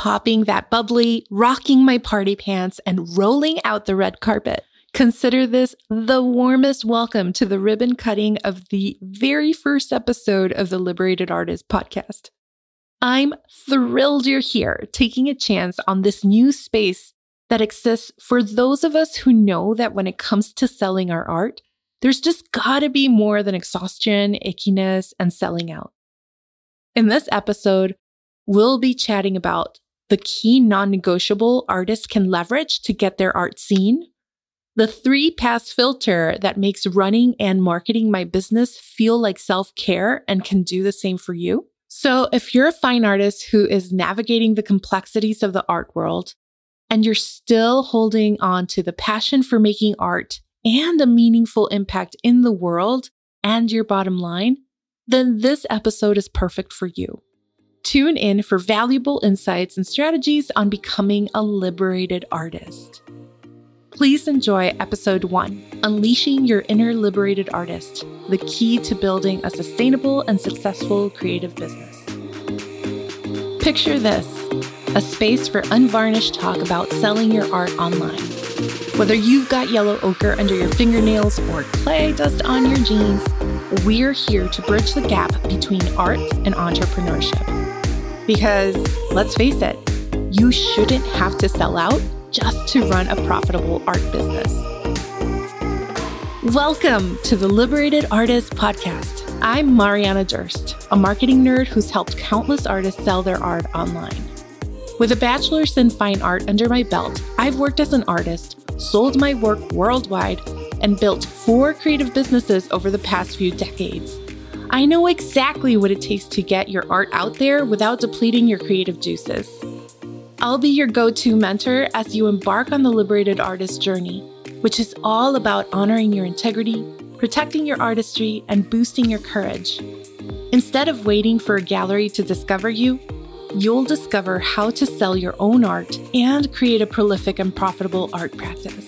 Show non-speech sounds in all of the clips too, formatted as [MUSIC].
popping that bubbly, rocking my party pants, and rolling out the red carpet. Consider this the warmest welcome to the ribbon cutting of the very first episode of the Liberated Artist podcast. I'm thrilled you're here, taking a chance on this new space that exists for those of us who know that when it comes to selling our art, there's just gotta be more than exhaustion, ickiness, and selling out. In this episode, we'll be chatting about the key non negotiable artists can leverage to get their art seen, the three pass filter that makes running and marketing my business feel like self care and can do the same for you. So if you're a fine artist who is navigating the complexities of the art world and you're still holding on to the passion for making art and a meaningful impact in the world and your bottom line, then this episode is perfect for you. Tune in for valuable insights and strategies on becoming a liberated artist. Please enjoy episode one Unleashing Your Inner Liberated Artist The Key to Building a Sustainable and Successful Creative Business. Picture this a space for unvarnished talk about selling your art online. Whether you've got yellow ochre under your fingernails or clay dust on your jeans, we're here to bridge the gap between art and entrepreneurship. Because let's face it, you shouldn't have to sell out just to run a profitable art business. Welcome to the Liberated Artist Podcast. I'm Mariana Durst, a marketing nerd who's helped countless artists sell their art online. With a bachelor's in fine art under my belt, I've worked as an artist, sold my work worldwide, and built four creative businesses over the past few decades. I know exactly what it takes to get your art out there without depleting your creative juices. I'll be your go to mentor as you embark on the liberated artist journey, which is all about honoring your integrity, protecting your artistry, and boosting your courage. Instead of waiting for a gallery to discover you, you'll discover how to sell your own art and create a prolific and profitable art practice.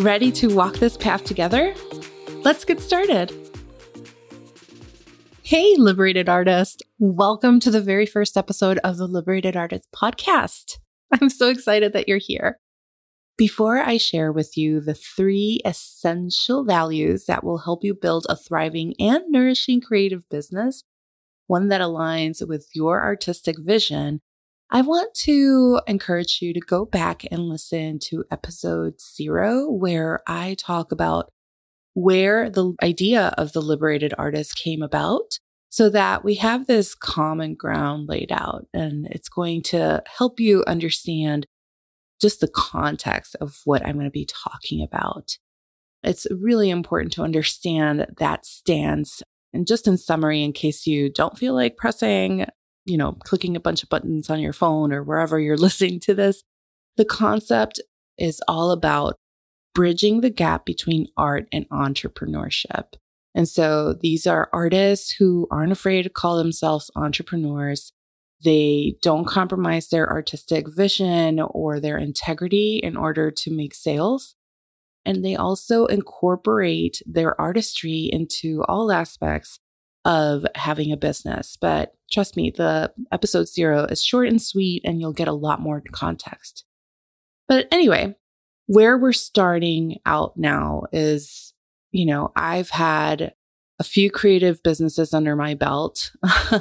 Ready to walk this path together? Let's get started. Hey, liberated artist. Welcome to the very first episode of the Liberated Artist podcast. [LAUGHS] I'm so excited that you're here. Before I share with you the three essential values that will help you build a thriving and nourishing creative business, one that aligns with your artistic vision, I want to encourage you to go back and listen to episode zero, where I talk about where the idea of the liberated artist came about so that we have this common ground laid out and it's going to help you understand just the context of what I'm going to be talking about. It's really important to understand that stance. And just in summary, in case you don't feel like pressing, you know, clicking a bunch of buttons on your phone or wherever you're [LAUGHS] listening to this, the concept is all about bridging the gap between art and entrepreneurship. And so these are artists who aren't afraid to call themselves entrepreneurs. They don't compromise their artistic vision or their integrity in order to make sales. And they also incorporate their artistry into all aspects of having a business. But trust me, the episode zero is short and sweet, and you'll get a lot more context. But anyway, where we're starting out now is you know, I've had a few creative businesses under my belt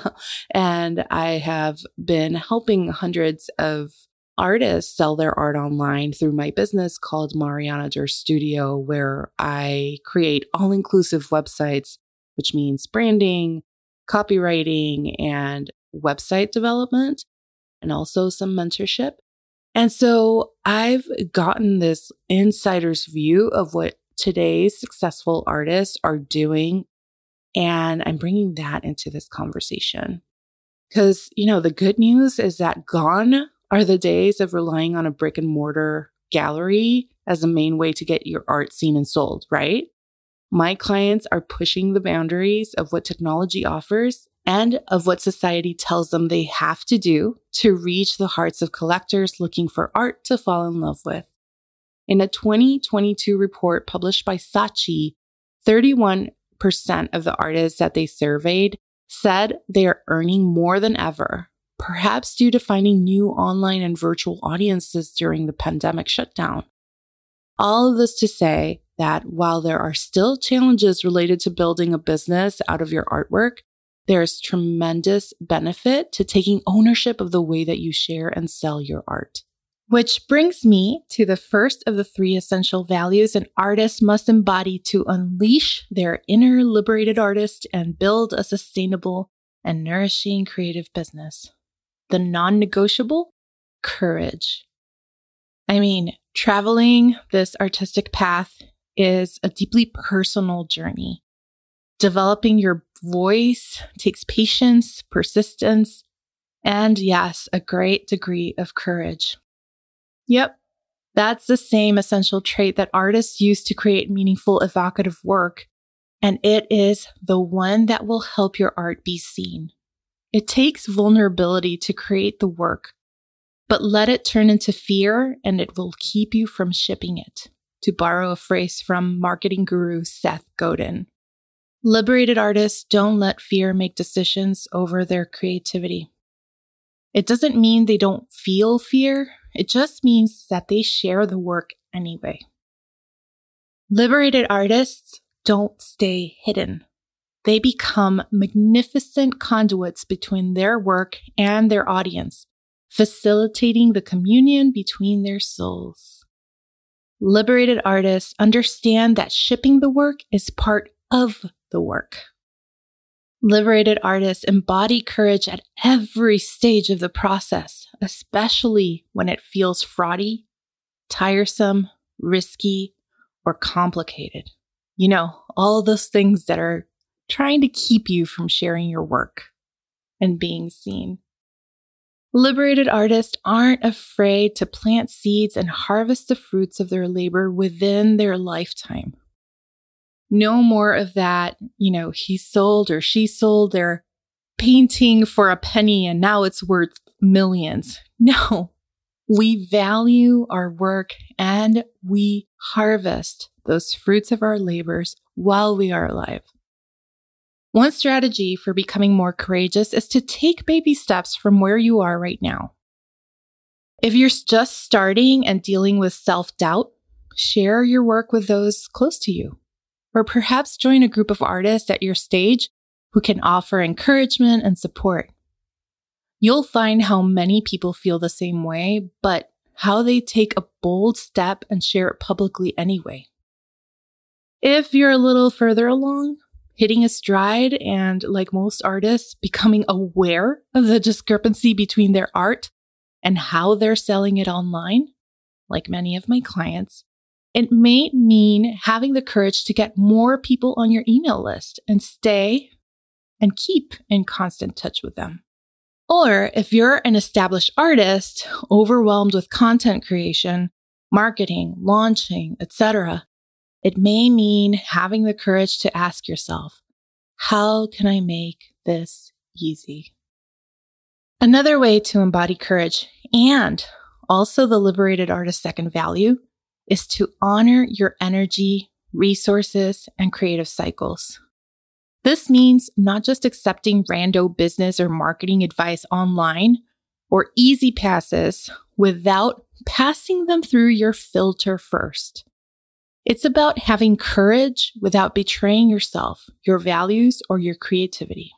[LAUGHS] and I have been helping hundreds of artists sell their art online through my business called Mariana Durst Studio, where I create all inclusive websites, which means branding, copywriting, and website development, and also some mentorship. And so I've gotten this insider's view of what today's successful artists are doing. And I'm bringing that into this conversation. Because, you know, the good news is that gone are the days of relying on a brick and mortar gallery as the main way to get your art seen and sold, right? My clients are pushing the boundaries of what technology offers and of what society tells them they have to do to reach the hearts of collectors looking for art to fall in love with. In a 2022 report published by Saatchi, 31% of the artists that they surveyed said they are earning more than ever perhaps due to finding new online and virtual audiences during the pandemic shutdown. All of this to say that while there are still challenges related to building a business out of your artwork, there's tremendous benefit to taking ownership of the way that you share and sell your art. Which brings me to the first of the three essential values an artist must embody to unleash their inner liberated artist and build a sustainable and nourishing creative business. The non negotiable courage. I mean, traveling this artistic path is a deeply personal journey. Developing your voice takes patience, persistence, and yes, a great degree of courage. Yep, that's the same essential trait that artists use to create meaningful, evocative work. And it is the one that will help your art be seen. It takes vulnerability to create the work, but let it turn into fear and it will keep you from shipping it, to borrow a phrase from marketing guru Seth Godin. Liberated artists don't let fear make decisions over their creativity. It doesn't mean they don't feel fear, it just means that they share the work anyway. Liberated artists don't stay hidden. They become magnificent conduits between their work and their audience, facilitating the communion between their souls. Liberated artists understand that shipping the work is part of the work. Liberated artists embody courage at every stage of the process, especially when it feels fraudy, tiresome, risky, or complicated. You know, all those things that are trying to keep you from sharing your work and being seen. Liberated artists aren't afraid to plant seeds and harvest the fruits of their labor within their lifetime. No more of that, you know, he sold or she sold their painting for a penny and now it's worth millions. [LAUGHS] No, we value our work and we harvest those fruits of our labors while we are alive. One strategy for becoming more courageous is to take baby steps from where you are right now. If you're just starting and dealing with self doubt, share your work with those close to you or perhaps join a group of artists at your stage who can offer encouragement and support. You'll find how many people feel the same way, but how they take a bold step and share it publicly anyway. If you're a little further along, hitting a stride and, like most artists, becoming aware of the discrepancy between their art and how they're selling it online, like many of my clients, it may mean having the courage to get more people on your email list and stay and keep in constant touch with them. Or if you're an established artist overwhelmed with content creation, marketing, launching, etc., it may mean having the courage to ask yourself, how can I make this easy? Another way to embody courage and also the liberated artist's second value is to honor your energy, resources, and creative cycles. This means not just accepting rando business or marketing advice online or easy passes without passing them through your filter first. It's about having courage without betraying yourself, your values, or your creativity.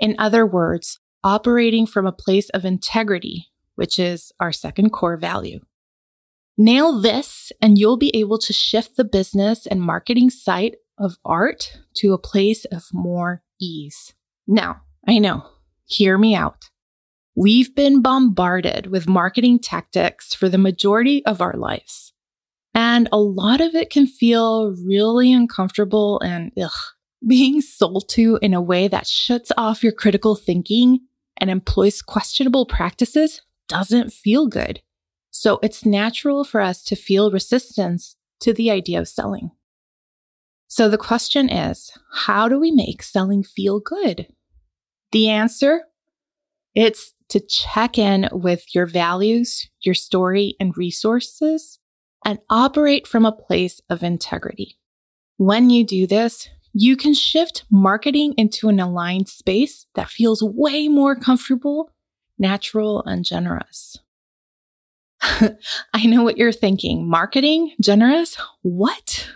In other words, operating from a place of integrity, which is our second core value. Nail this and you'll be able to shift the business and marketing site of art to a place of more ease. Now, I know, hear me out. We've been bombarded with marketing tactics for the majority of our lives. And a lot of it can feel really uncomfortable and ugh, being [LAUGHS] sold to in a way that shuts off your critical thinking and employs questionable practices doesn't feel good. So it's natural for us to feel resistance to the idea of selling. So the question is, how do we make selling feel good? The answer? It's to check in with your values, your story, and resources and operate from a place of integrity. When you do this, you can shift marketing into an aligned space that feels way more comfortable, natural, and generous. [LAUGHS] I know what you're thinking. Marketing? Generous? What?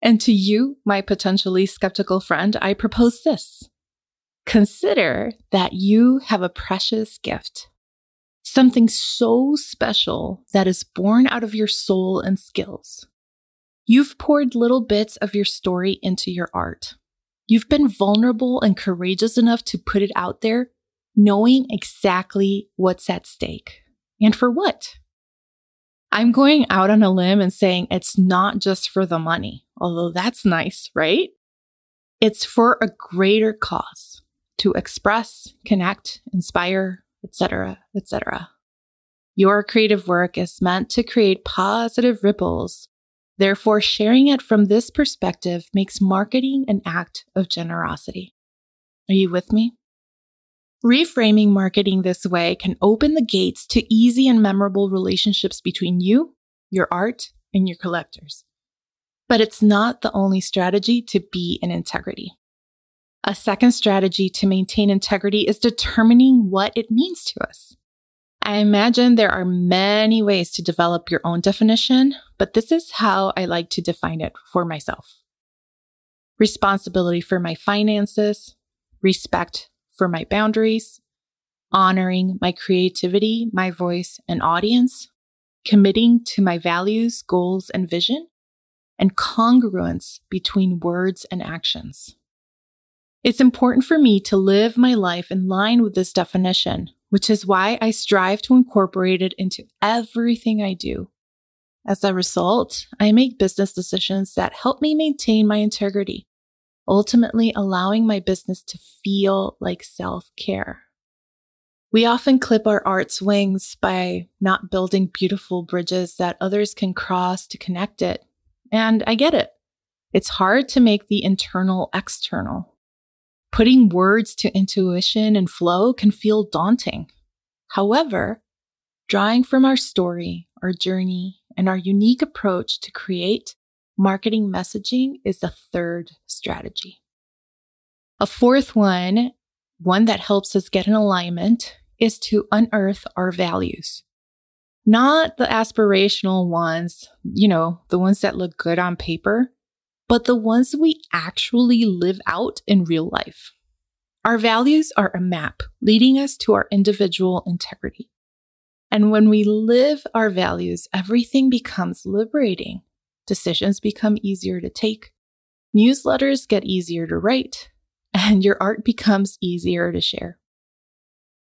And to you, my potentially skeptical friend, I propose this. Consider that you have a precious gift, something so special that is born out of your soul and skills. You've poured little bits of your story into your art. You've been vulnerable and courageous enough to put it out there, knowing exactly what's at stake and for what. I'm going out on a limb and saying it's not just for the money, although that's nice, right? It's for a greater cause to express, connect, inspire, etc., etc. Your creative work is meant to create positive ripples Therefore, sharing it from this perspective makes marketing an act of generosity. Are you with me? Reframing marketing this way can open the gates to easy and memorable relationships between you, your art, and your collectors. But it's not the only strategy to be in integrity. A second strategy to maintain integrity is determining what it means to us. I imagine there are many ways to develop your own definition, but this is how I like to define it for myself. Responsibility for my finances, respect for my boundaries, honoring my creativity, my voice, and audience, committing to my values, goals, and vision, and congruence between words and actions. It's important for me to live my life in line with this definition, which is why I strive to incorporate it into everything I do. As a result, I make business decisions that help me maintain my integrity, ultimately allowing my business to feel like self care. We often clip our art's wings by not building beautiful bridges that others can cross to connect it. And I get it. It's hard to make the internal external. Putting words to intuition and flow can feel daunting. However, drawing from our story, our journey, and our unique approach to create marketing messaging is the third strategy. A fourth one, one that helps us get in alignment, is to unearth our values. Not the aspirational ones, you know, the ones that look good on paper, but the ones we actually live out in real life. Our values are a map leading us to our individual integrity. And when we live our values, everything becomes liberating. Decisions become easier to take, newsletters get easier to write, and your art becomes easier to share.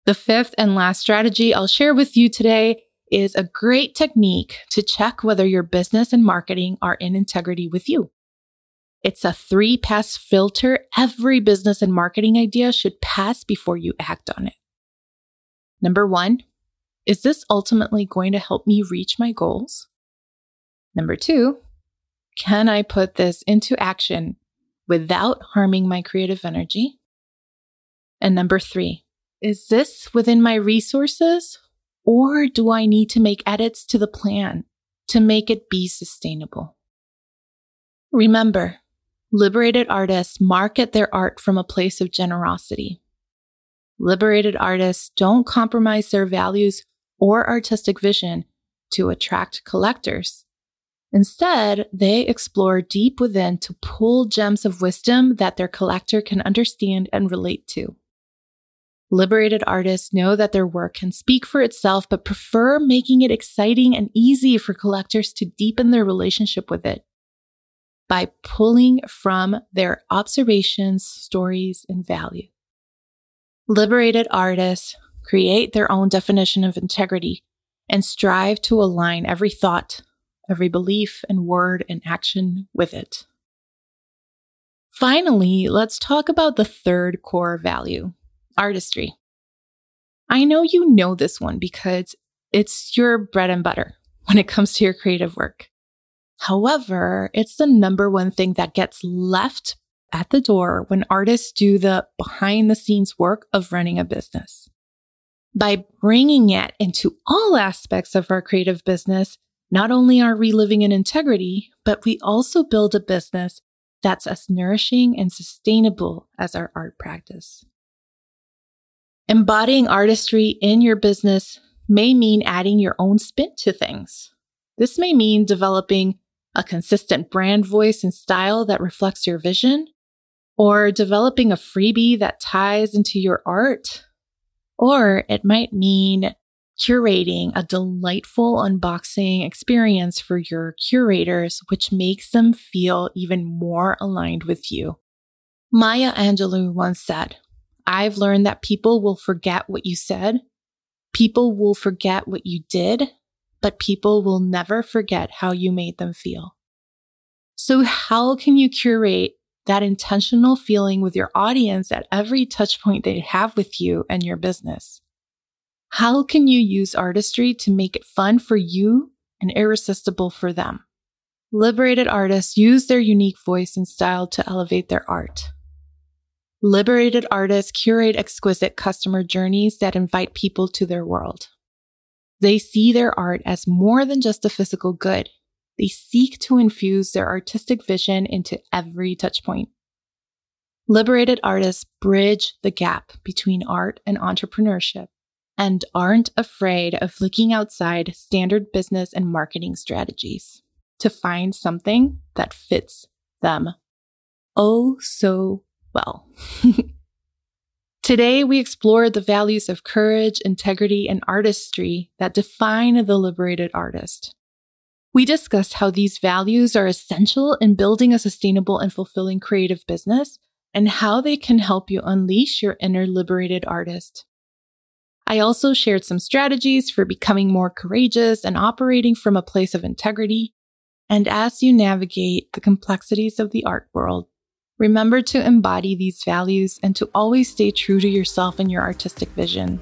The fifth and last strategy I'll share with you today is a great technique to check whether your business and marketing are in integrity with you. It's a three pass filter every business and marketing idea should pass before you act on it. Number one, is this ultimately going to help me reach my goals? Number two, can I put this into action without harming my creative energy? And number three, is this within my resources or do I need to make edits to the plan to make it be sustainable? Remember, liberated artists market their art from a place of generosity. Liberated artists don't compromise their values or artistic vision to attract collectors. Instead, they explore deep within to pull gems of wisdom that their collector can understand and relate to. Liberated artists know that their work can speak for itself, but prefer making it exciting and easy for collectors to deepen their relationship with it by pulling from their observations, stories, and value. Liberated artists create their own definition of integrity and strive to align every thought, every belief and word and action with it. Finally, let's talk about the third core value artistry. I know you know this one because it's your bread and butter when it comes to your creative work. However, it's the number one thing that gets left at the door when artists do the behind the scenes work of running a business. By bringing it into all aspects of our creative business, not only are we living in integrity, but we also build a business that's as nourishing and sustainable as our art practice. Embodying artistry in your business may mean adding your own spin to things. This may mean developing a consistent brand voice and style that reflects your vision, or developing a freebie that ties into your art. Or it might mean curating a delightful unboxing experience for your curators, which makes them feel even more aligned with you. Maya Angelou once said, I've learned that people will forget what you said, people will forget what you did, but people will never forget how you made them feel. So how can you curate that intentional feeling with your audience at every touch point they have with you and your business? How can you use artistry to make it fun for you and irresistible for them? Liberated artists use their unique voice and style to elevate their art. Liberated artists curate exquisite customer journeys that invite people to their world. They see their art as more than just a physical good. They seek to infuse their artistic vision into every touchpoint. Liberated artists bridge the gap between art and entrepreneurship and aren't afraid of looking outside standard business and marketing strategies to find something that fits them oh so well. [LAUGHS] Today, we explore the values of courage, integrity, and artistry that define the liberated artist. We discussed how these values are essential in building a sustainable and fulfilling creative business and how they can help you unleash your inner liberated artist. I also shared some strategies for becoming more courageous and operating from a place of integrity. And as you navigate the complexities of the art world, remember to embody these values and to always stay true to yourself and your artistic vision.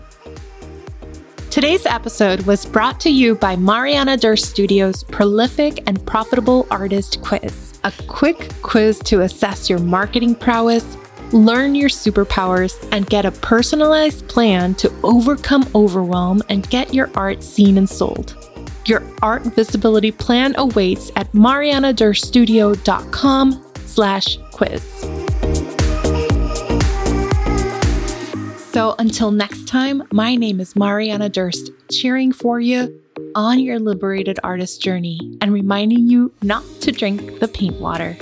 Today's episode was brought to you by Mariana Durst Studios' prolific and profitable artist quiz, a quick quiz to assess your marketing prowess learn your superpowers, and get a personalized plan to overcome overwhelm and get your art seen and sold. Your art visibility plan awaits at marianadurststudio.com slash quiz. So until next time, my name is Mariana Durst, cheering for you on your liberated artist journey and reminding you not to drink the paint water.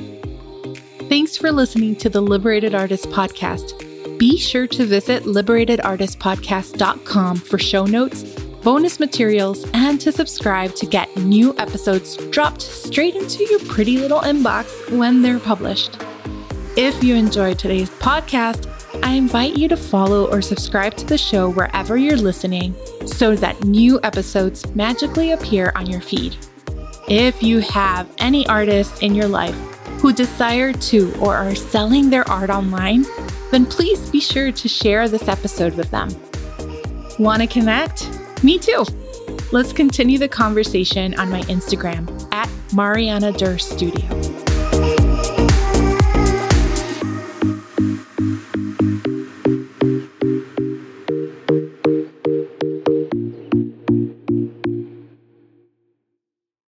Thanks for listening to the Liberated Artist Podcast. Be sure to visit liberatedartistpodcast.com for show notes, bonus materials, and to subscribe to get new episodes dropped straight into your pretty little inbox when they're published. If you enjoyed today's podcast, I invite you to follow or subscribe to the show wherever you're listening so that new episodes magically appear on your feed. If you have any artists in your life who desire to or are selling their art online, then please be sure to share this episode with them. Want to connect? Me too. Let's continue the conversation on my Instagram at Mariana Durst Studio.